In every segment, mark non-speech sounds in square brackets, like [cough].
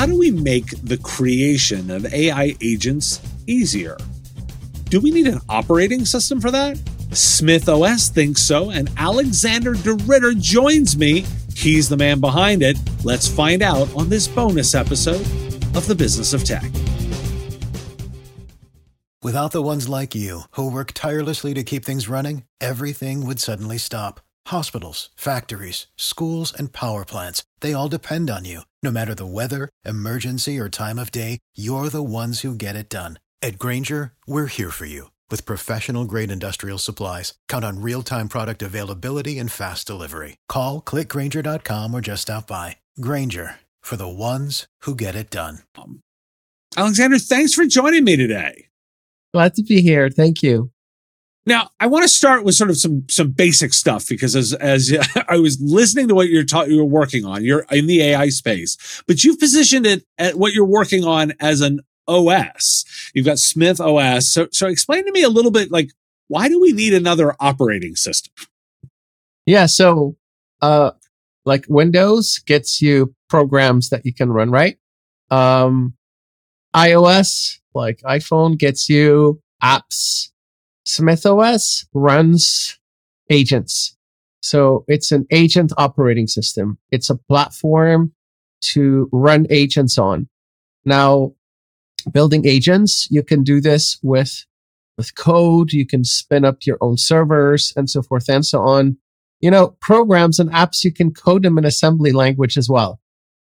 how do we make the creation of AI agents easier? Do we need an operating system for that? SmythOS thinks so, and Alexander DeRitter joins me. He's the man behind it. Let's find out on this bonus episode of The Business of Tech. Without the ones like you, who work tirelessly to keep things running, everything would suddenly stop. Hospitals, factories, schools, and power plants, they all depend on you. No matter the weather, emergency, or time of day, you're the ones who get it done. At Grainger, we're here for you with professional grade industrial supplies. Count on real time product availability and fast delivery. Call clickgrainger.com or just stop by. Grainger for the ones who get it done. Um, Alexander, thanks for joining me today. Glad to be here. Thank you. Now, I want to start with sort of some some basic stuff because as as [laughs] I was listening to what you're ta- you're working on, you're in the AI space, but you've positioned it at what you're working on as an OS. You've got SmythOS. So so explain to me a little bit like why do we need another operating system? Yeah, so uh like Windows gets you programs that you can run, right? Um iOS, like iPhone gets you apps. SmythOS runs agents. So it's an agent operating system. It's a platform to run agents on. Now, building agents, you can do this with, with code. You can spin up your own servers and so forth and so on. You know, programs and apps, you can code them in assembly language as well.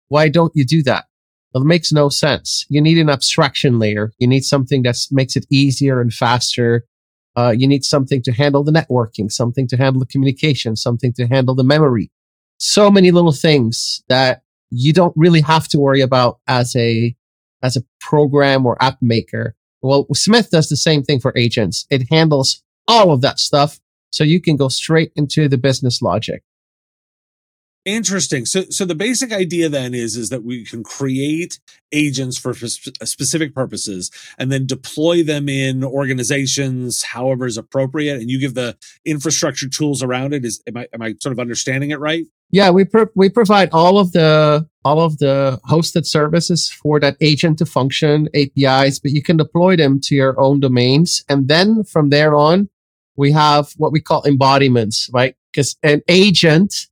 Why don't you do that? Well, it makes no sense. You need an abstraction layer. You need something that makes it easier and faster. Uh, you need something to handle the networking, something to handle the communication, something to handle the memory. So many little things that you don't really have to worry about as a, as a program or app maker. Well, Smyth does the same thing for agents. It handles all of that stuff. So you can go straight into the business logic. Interesting. So, so the basic idea then is is that we can create agents for sp- specific purposes and then deploy them in organizations however is appropriate, and you give the infrastructure tools around it. Is am I am I sort of understanding it right? Yeah, we pro- we provide all of the all of the hosted services for that agent to function, APIs, but you can deploy them to your own domains, and then from there on, we have what we call embodiments, right? Because an agent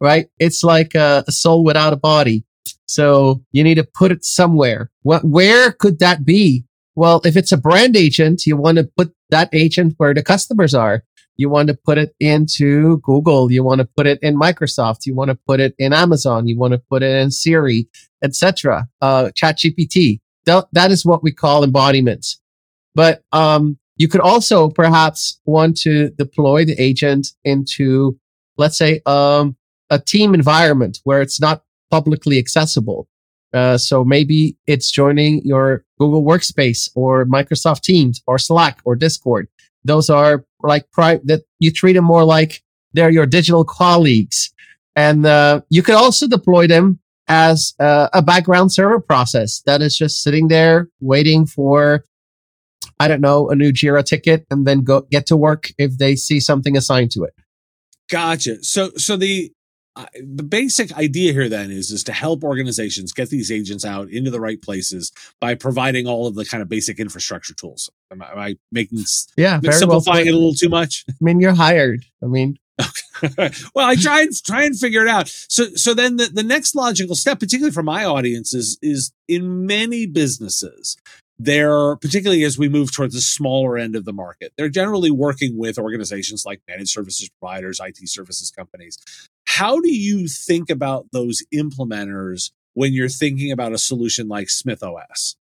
right? It's like a, a, soul without a body. So you need to put it somewhere. What, where could that be? Well, if it's a brand agent, you want to put that agent where the customers are. You want to put it into Google. You want to put it in Microsoft. You want to put it in Amazon. You want to put it in Siri, etc. Uh, ChatGPT. That, is what we call embodiments. But, um, you could also perhaps want to deploy the agent into, let's say, um, a team environment where it's not publicly accessible. Uh, so maybe it's joining your Google Workspace or Microsoft Teams or Slack or Discord. Those are like pri- that you treat them more like they're your digital colleagues. And uh, you could also deploy them as uh, a background server process that is just sitting there waiting for, I don't know, a new Jira ticket and then go get to work if they see something assigned to it. Gotcha. So, so the the basic idea here then is is to help organizations get these agents out into the right places by providing all of the kind of basic infrastructure tools. Am I, am I making yeah simplifying well it a little too much? I mean, you're hired. I mean, [laughs] well, I try and try and figure it out. So so then the, the next logical step, particularly for my audience, is is in many businesses, they're particularly as we move towards the smaller end of the market they're generally working with organizations like managed services providers it services companies. How do you think about those implementers when you're thinking about a solution like SmythOS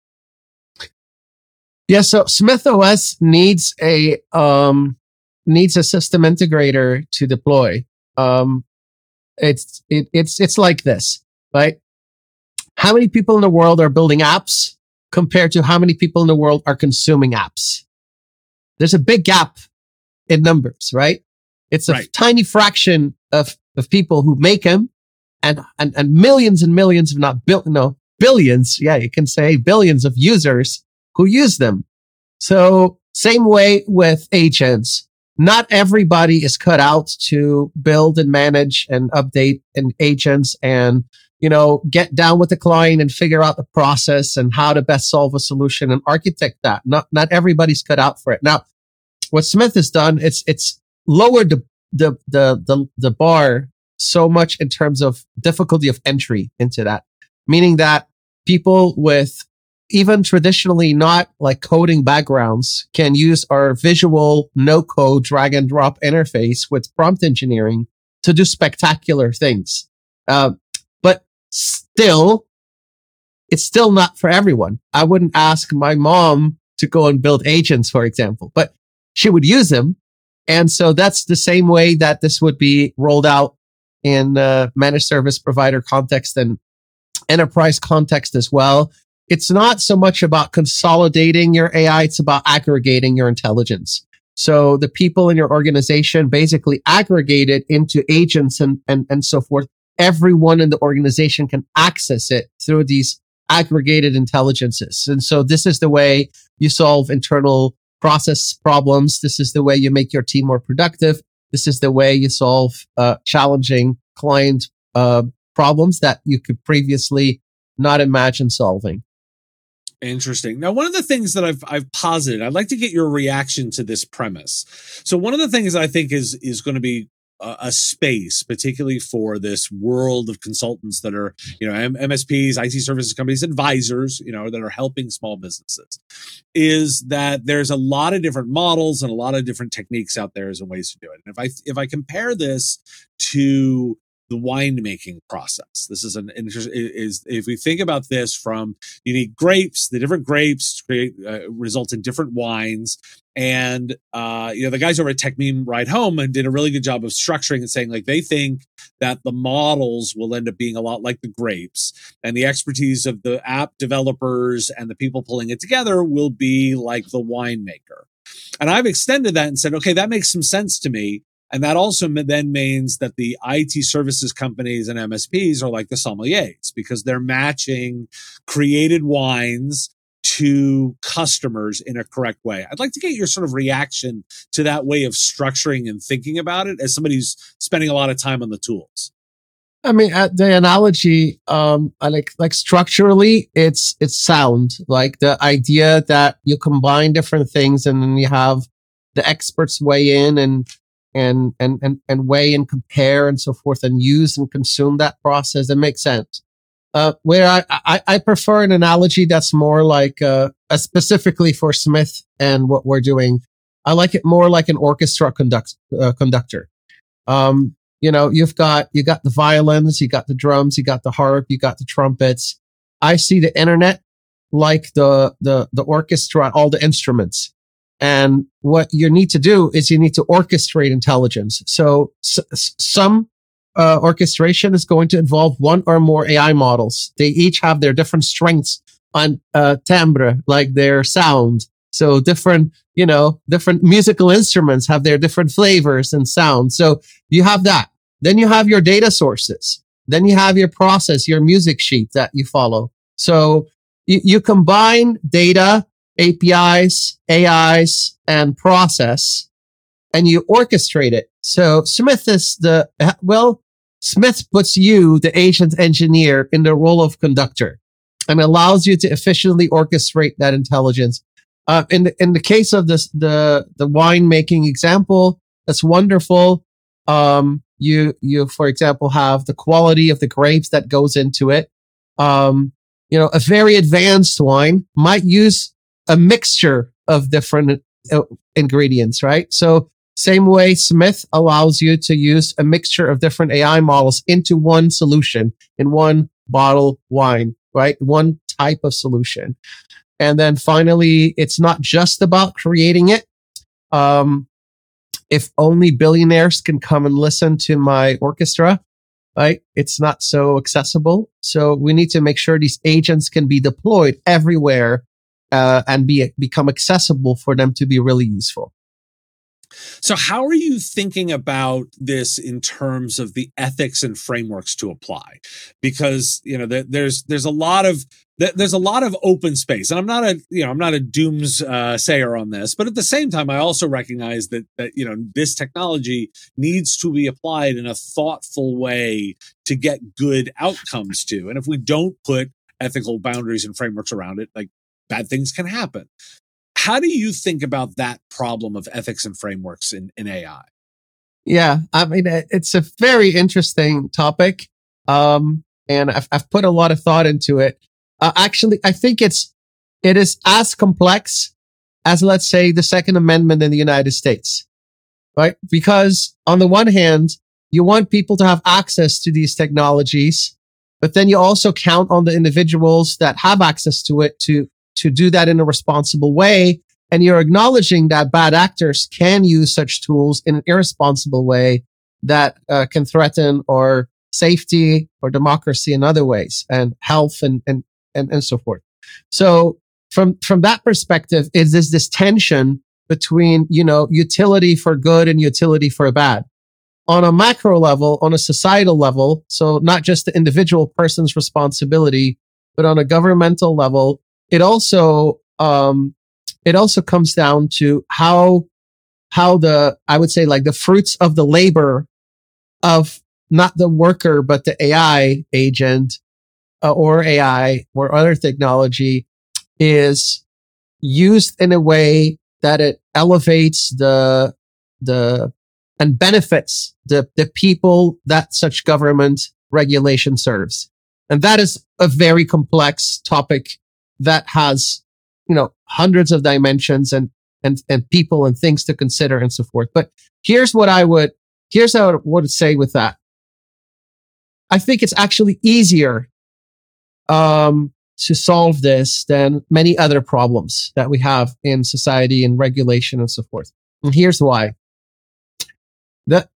yeah so SmythOS needs a um needs a system integrator to deploy. Um it's it, it's it's like this right? How many people in the world are building apps compared to how many people in the world are consuming apps. There's a big gap in numbers, right? It's a right. tiny fraction of, of people who make them and, and, and millions and millions, if not bil- no, billions. Yeah, you can say billions of users who use them. So same way with agents. not everybody is cut out to build and manage and update and agents and you know get down with the client and figure out the process and how to best solve a solution and architect that not not everybody's cut out for it now what Smyth has done it's it's lowered the the the the, the bar so much in terms of difficulty of entry into that meaning that people with even traditionally not like coding backgrounds can use our visual no code drag and drop interface with prompt engineering to do spectacular things. Uh, still, it's still not for everyone. I wouldn't ask my mom to go and build agents, for example, but she would use them. And so that's the same way that this would be rolled out in managed service provider context and enterprise context as well it's not so much about consolidating your AI. It's about aggregating your intelligence. So the people in your organization basically aggregate it into agents and, and, and so forth. Everyone in the organization can access it through these aggregated intelligences. And so this is the way you solve internal process problems. This is the way you make your team more productive. This is the way you solve uh, challenging client uh, problems that you could previously not imagine solving. Interesting. Now, one of the things that I've I've posited, I'd like to get your reaction to this premise. So, one of the things I think is is going to be a, space, particularly for this world of consultants that are, you know, MSPs, IT services companies, advisors, you know, that are helping small businesses, is that there's a lot of different models and a lot of different techniques out there as ways to do it. And if I if I compare this to the winemaking process. This is an interest is if we think about this from you need grapes, the different grapes create uh, result in different wines. And uh, you know the guys over at Techmeme Ride Home and did a really good job of structuring and saying like they think that the models will end up being a lot like the grapes, and the expertise of the app developers and the people pulling it together will be like the winemaker. And I've extended that and said, okay, that makes some sense to me and that also then means that the IT services companies and MSPs are like the sommeliers because they're matching created wines to customers in a correct way. I'd like to get your sort of reaction to that way of structuring and thinking about it as somebody who's spending a lot of time on the tools. I mean, uh, the analogy, um, I like, like structurally, it's, it's sound. Like the idea that you combine different things and then you have the experts weigh in and and, and, and, and weigh and compare and so forth and use and consume that process. That makes sense. Uh, where I, I, I, prefer an analogy that's more like, uh, specifically for Smyth and what we're doing. I like it more like an orchestra conduct, uh, conductor. Um, you know, you've got, you got the violins, you got the drums, you got the harp, you got the trumpets. I see the internet like the, the, the orchestra, all the instruments. And what you need to do is you need to orchestrate intelligence. So s- some uh, orchestration is going to involve one or more AI models. They each have their different strengths on uh, timbre, like their sound. So different, you know, different musical instruments have their different flavors and sounds. So you have that. Then you have your data sources. Then you have your process, your music sheet that you follow. So you, you combine data APIs, AIs, and process, and you orchestrate it. So Smyth is the, well, Smyth puts you, the agent engineer, in the role of conductor and allows you to efficiently orchestrate that intelligence. Uh, in the, in the case of this, the, the wine making example, that's wonderful. Um, you, you, for example, have the quality of the grapes that goes into it. Um, you know, a very advanced wine might use a mixture of different uh, ingredients, right? So same way Smyth allows you to use a mixture of different AI models into one solution in one bottle wine, right? One type of solution. And then finally, it's not just about creating it. Um, if only billionaires can come and listen to my orchestra, right? It's not so accessible. So we need to make sure these agents can be deployed everywhere uh, and be become accessible for them to be really useful. So, how are you thinking about this in terms of the ethics and frameworks to apply? Because you know, there's there's a lot of there's a lot of open space, and I'm not a you know I'm not a dooms uh, sayer on this, but at the same time, I also recognize that that you know this technology needs to be applied in a thoughtful way to get good outcomes to, and if we don't put ethical boundaries and frameworks around it, like bad things can happen. How do you think about that problem of ethics and frameworks in, in AI? Yeah, I mean, it's a very interesting topic. Um, and I've, I've put a lot of thought into it. Uh, actually, I think it's, it is as complex as, let's say, the Second Amendment in the United States, right? Because on the one hand, you want people to have access to these technologies, but then you also count on the individuals that have access to it to to do that in a responsible way. And you're acknowledging that bad actors can use such tools in an irresponsible way that uh, can threaten our safety or democracy in other ways and health and, and, and, and so forth. So from, from that perspective, is this, this tension between, you know, utility for good and utility for bad on a macro level, on a societal level. So not just the individual person's responsibility, but on a governmental level, it also um, it also comes down to how how the I would say like the fruits of the labor of not the worker but the AI agent uh, or AI or other technology is used in a way that it elevates the the and benefits the the people that such government regulation serves. And that is a very complex topic that has, you know, hundreds of dimensions and, and, and people and things to consider and so forth. But here's what I would, here's how I would say with that. I think it's actually easier, um, to solve this than many other problems that we have in society and regulation and so forth. And here's why. That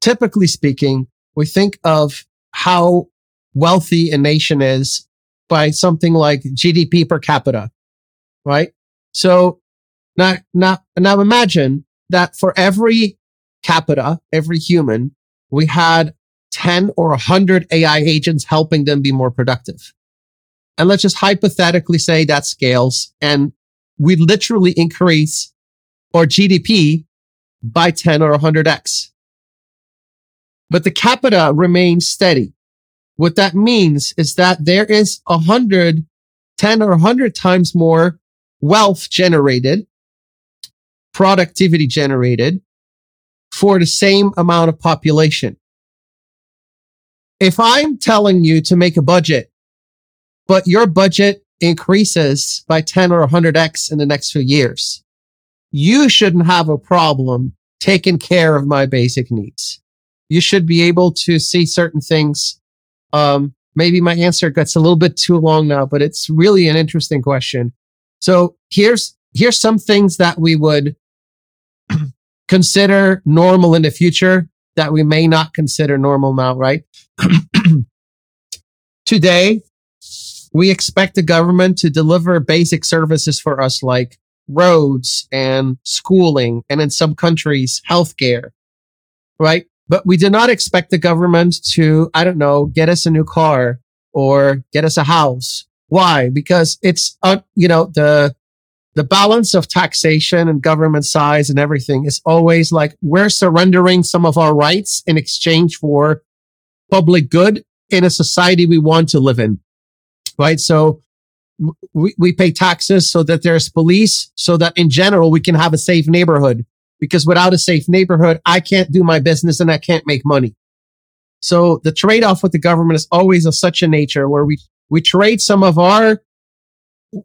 typically speaking, we think of how wealthy a nation is by something like GDP per capita, right? So now, now, now imagine that for every capita, every human, we had 10 or 100 AI agents helping them be more productive. And let's just hypothetically say that scales and we literally increase our GDP by 10 or 100x. But the capita remains steady. What that means is that there is a hundred, ten or a hundred times more wealth generated, productivity generated for the same amount of population. If I'm telling you to make a budget, but your budget increases by 10 or 100x in the next few years, you shouldn't have a problem taking care of my basic needs. You should be able to see certain things um, maybe my answer gets a little bit too long now, but it's really an interesting question. So here's, here's some things that we would [clears throat] consider normal in the future that we may not consider normal now, right? [clears throat] Today, we expect the government to deliver basic services for us like roads and schooling and in some countries, healthcare, right? But we did not expect the government to, I don't know, get us a new car or get us a house. Why? Because it's, uh, you know, the, the balance of taxation and government size and everything is always like we're surrendering some of our rights in exchange for public good in a society we want to live in. Right. So we, we pay taxes so that there's police so that in general we can have a safe neighborhood because without a safe neighborhood, I can't do my business and I can't make money. So the trade off with the government is always of such a nature where we, we trade some of our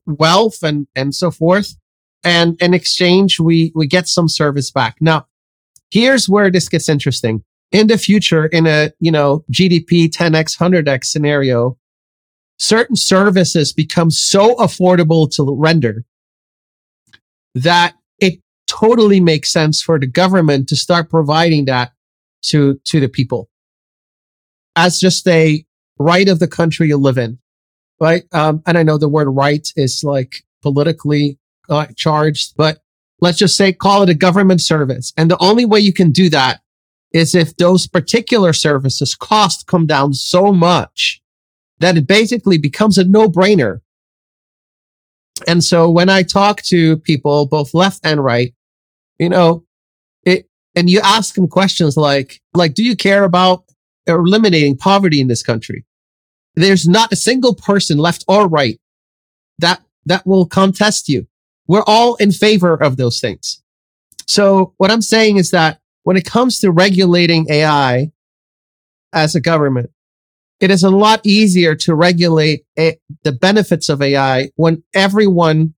wealth and, and so forth. And in exchange, we, we get some service back. Now, here's where this gets interesting. In the future, in a, you know, GDP 10x, 100x scenario, certain services become so affordable to render that totally makes sense for the government to start providing that to, to the people as just a right of the country you live in. Right. Um, and I know the word right is like politically uh, charged, but let's just say call it a government service. And the only way you can do that is if those particular services cost come down so much that it basically becomes a no brainer. And so when I talk to people, both left and right, you know, it, and you ask them questions like, like, do you care about eliminating poverty in this country? There's not a single person left or right that, that will contest you. We're all in favor of those things. So what I'm saying is that when it comes to regulating AI as a government, it is a lot easier to regulate a, the benefits of AI when everyone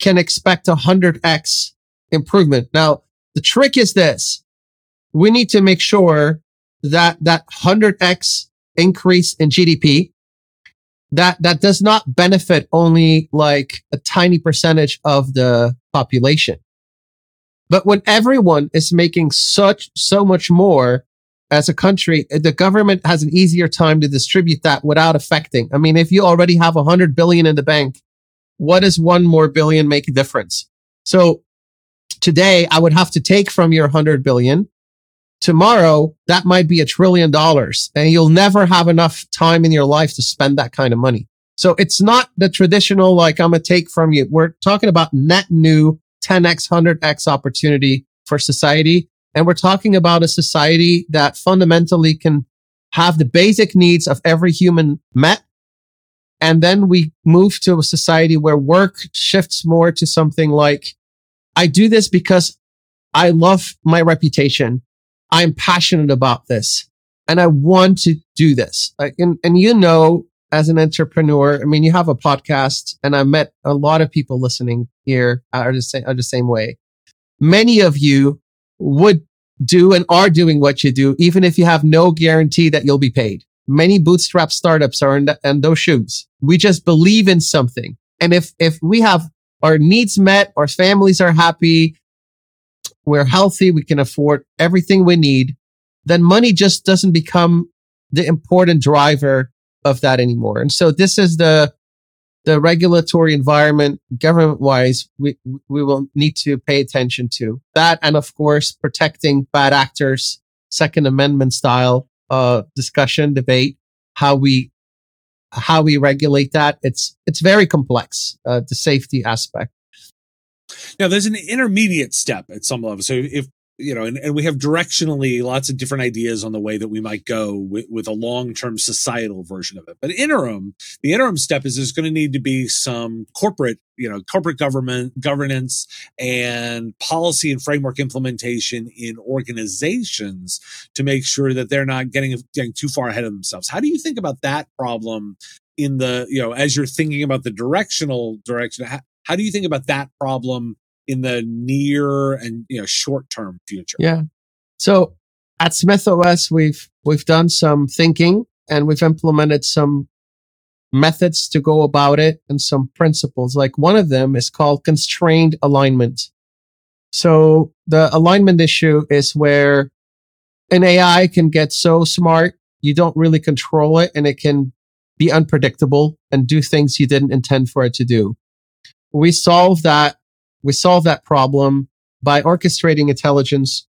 can expect a 100x improvement. Now, the trick is this. We need to make sure that that 100x increase in GDP that that does not benefit only like a tiny percentage of the population. But when everyone is making such so much more as a country, the government has an easier time to distribute that without affecting. I mean, if you already have a hundred billion in the bank, what does one more billion make a difference? So today I would have to take from your hundred billion tomorrow that might be a trillion dollars and you'll never have enough time in your life to spend that kind of money. So it's not the traditional, like I'm going to take from you. We're talking about net new 10x, 100x opportunity for society. And we're talking about a society that fundamentally can have the basic needs of every human met. And then we move to a society where work shifts more to something like, I do this because I love my reputation. I'm passionate about this and I want to do this. and, and you know, as an entrepreneur, I mean, you have a podcast and I met a lot of people listening here are the same, are the same way. Many of you would do and are doing what you do, even if you have no guarantee that you'll be paid. Many bootstrap startups are in, the, in those shoes. We just believe in something. And if, if we have our needs met, our families are happy, we're healthy, we can afford everything we need, then money just doesn't become the important driver of that anymore. And so this is the, the regulatory environment government wise we, we will need to pay attention to that. And of course, protecting bad actors, second amendment style, uh, discussion, debate, how we, how we regulate that. It's, it's very complex, uh, the safety aspect. Now, there's an intermediate step at some level. So if you know, and, and we have directionally lots of different ideas on the way that we might go with, with a long-term societal version of it. But interim, the interim step is there's going to need to be some corporate, you know, corporate government governance and policy and framework implementation in organizations to make sure that they're not getting getting too far ahead of themselves. How do you think about that problem in the, you know, as you're thinking about the directional direction? How, how do you think about that problem in the near and you know short term future? Yeah. So at SmythOS, we've we've done some thinking and we've implemented some methods to go about it and some principles. Like one of them is called constrained alignment. So the alignment issue is where an AI can get so smart, you don't really control it and it can be unpredictable and do things you didn't intend for it to do we solve that we solve that problem by orchestrating intelligence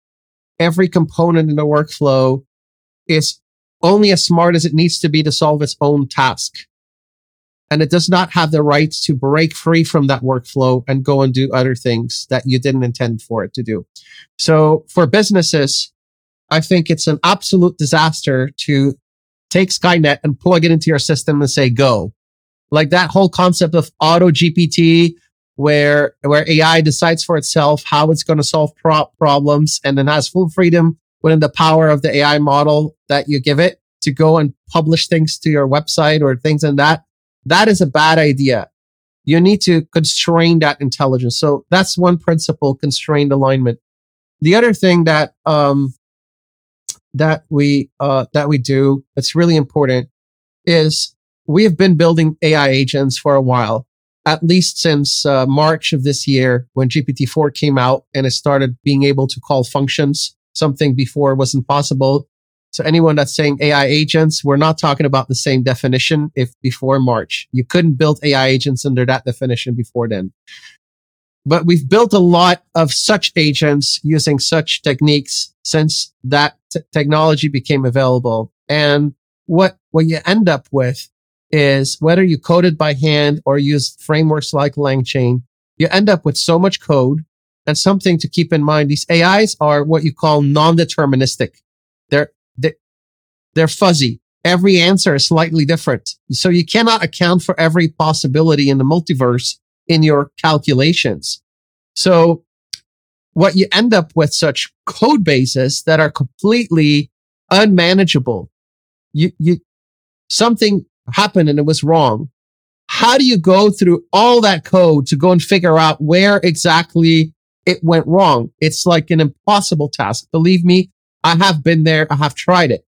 every component in the workflow is only as smart as it needs to be to solve its own task and it does not have the right to break free from that workflow and go and do other things that you didn't intend for it to do. So for businesses, I think it's an absolute disaster to take Skynet and plug it into your system and say, go. Like that whole concept of auto GPT, where, where AI decides for itself how it's going to solve pro- problems and then has full freedom within the power of the AI model that you give it to go and publish things to your website or things in that. That is a bad idea. You need to constrain that intelligence. So that's one principle, constrained alignment. The other thing that, um, that we, uh, that we do that's really important is we have been building AI agents for a while, at least since uh, March of this year when GPT-4 came out and it started being able to call functions, something before wasn't possible. So anyone that's saying AI agents, we're not talking about the same definition if before March. You couldn't build AI agents under that definition before then. but we've built a lot of such agents using such techniques since that t- technology became available. And what, what you end up with is whether you code it by hand or use frameworks like LangChain, you end up with so much code and something to keep in mind. These AIs are what you call non-deterministic. They're, they're, they're fuzzy. Every answer is slightly different. So you cannot account for every possibility in the multiverse in your calculations. So what you end up with such code bases that are completely unmanageable. You, you, something happened and it was wrong. How do you go through all that code to go and figure out where exactly it went wrong? It's like an impossible task. Believe me, I have been there. I have tried it.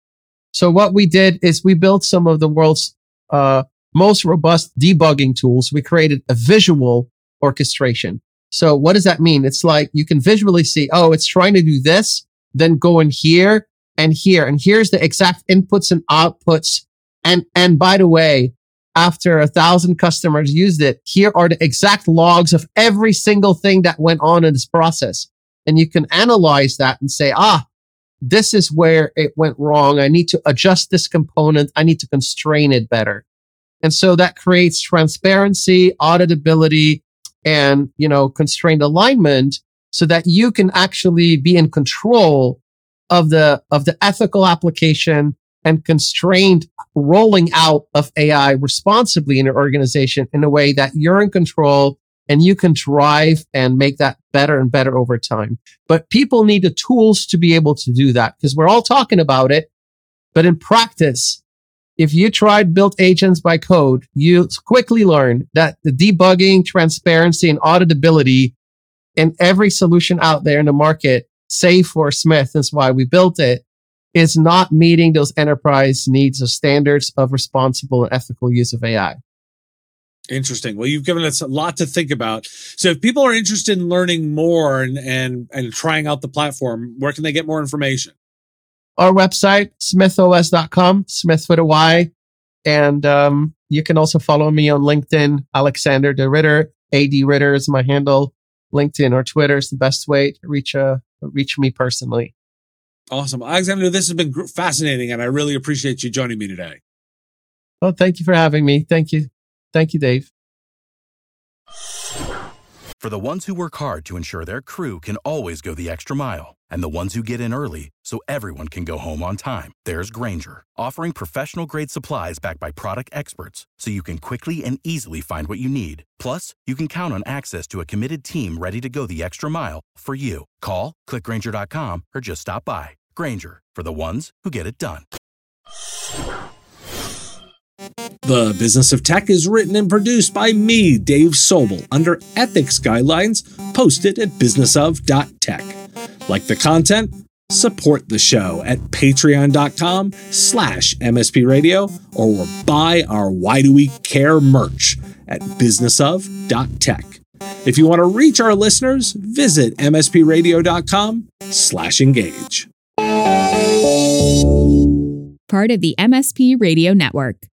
So what we did is we built some of the world's, uh, most robust debugging tools. We created a visual orchestration. So what does that mean? It's like you can visually see, oh, it's trying to do this, then go in here and here. And here's the exact inputs and outputs. And, and by the way, after a thousand customers used it, here are the exact logs of every single thing that went on in this process. And you can analyze that and say, ah, this is where it went wrong. I need to adjust this component. I need to constrain it better. And so that creates transparency, auditability, and, you know, constrained alignment so that you can actually be in control of the, of the ethical application and constrained rolling out of AI responsibly in your organization in a way that you're in control and you can drive and make that better and better over time. But people need the tools to be able to do that because we're all talking about it. But in practice, if you tried built agents by code, you quickly learn that the debugging, transparency, and auditability in every solution out there in the market, save for Smyth, that's why we built it, is not meeting those enterprise needs or standards of responsible and ethical use of AI. Interesting. Well, you've given us a lot to think about. So if people are interested in learning more and, and, and trying out the platform, where can they get more information? Our website, smythos.com, Smith with a Y. And, um, you can also follow me on LinkedIn, Alexander de Ritter. AD Ritter is my handle. LinkedIn or Twitter is the best way to reach, a, reach me personally. Awesome. Alexander, this has been fascinating and I really appreciate you joining me today. Well, thank you for having me. Thank you. Thank you, Dave. For the ones who work hard to ensure their crew can always go the extra mile and the ones who get in early so everyone can go home on time, there's Grainger, offering professional grade supplies backed by product experts so you can quickly and easily find what you need. Plus, you can count on access to a committed team ready to go the extra mile for you. Call, clickgrainger.com, or just stop by. Grainger, for the ones who get it done. The Business of Tech is written and produced by me, Dave Sobel, under ethics guidelines posted at businessof.tech. Like the content? Support the show at patreon.com slash MSP radio or buy our Why Do We Care merch at businessof.tech. If you want to reach our listeners, visit mspradio.com slash engage part of the MSP Radio Network.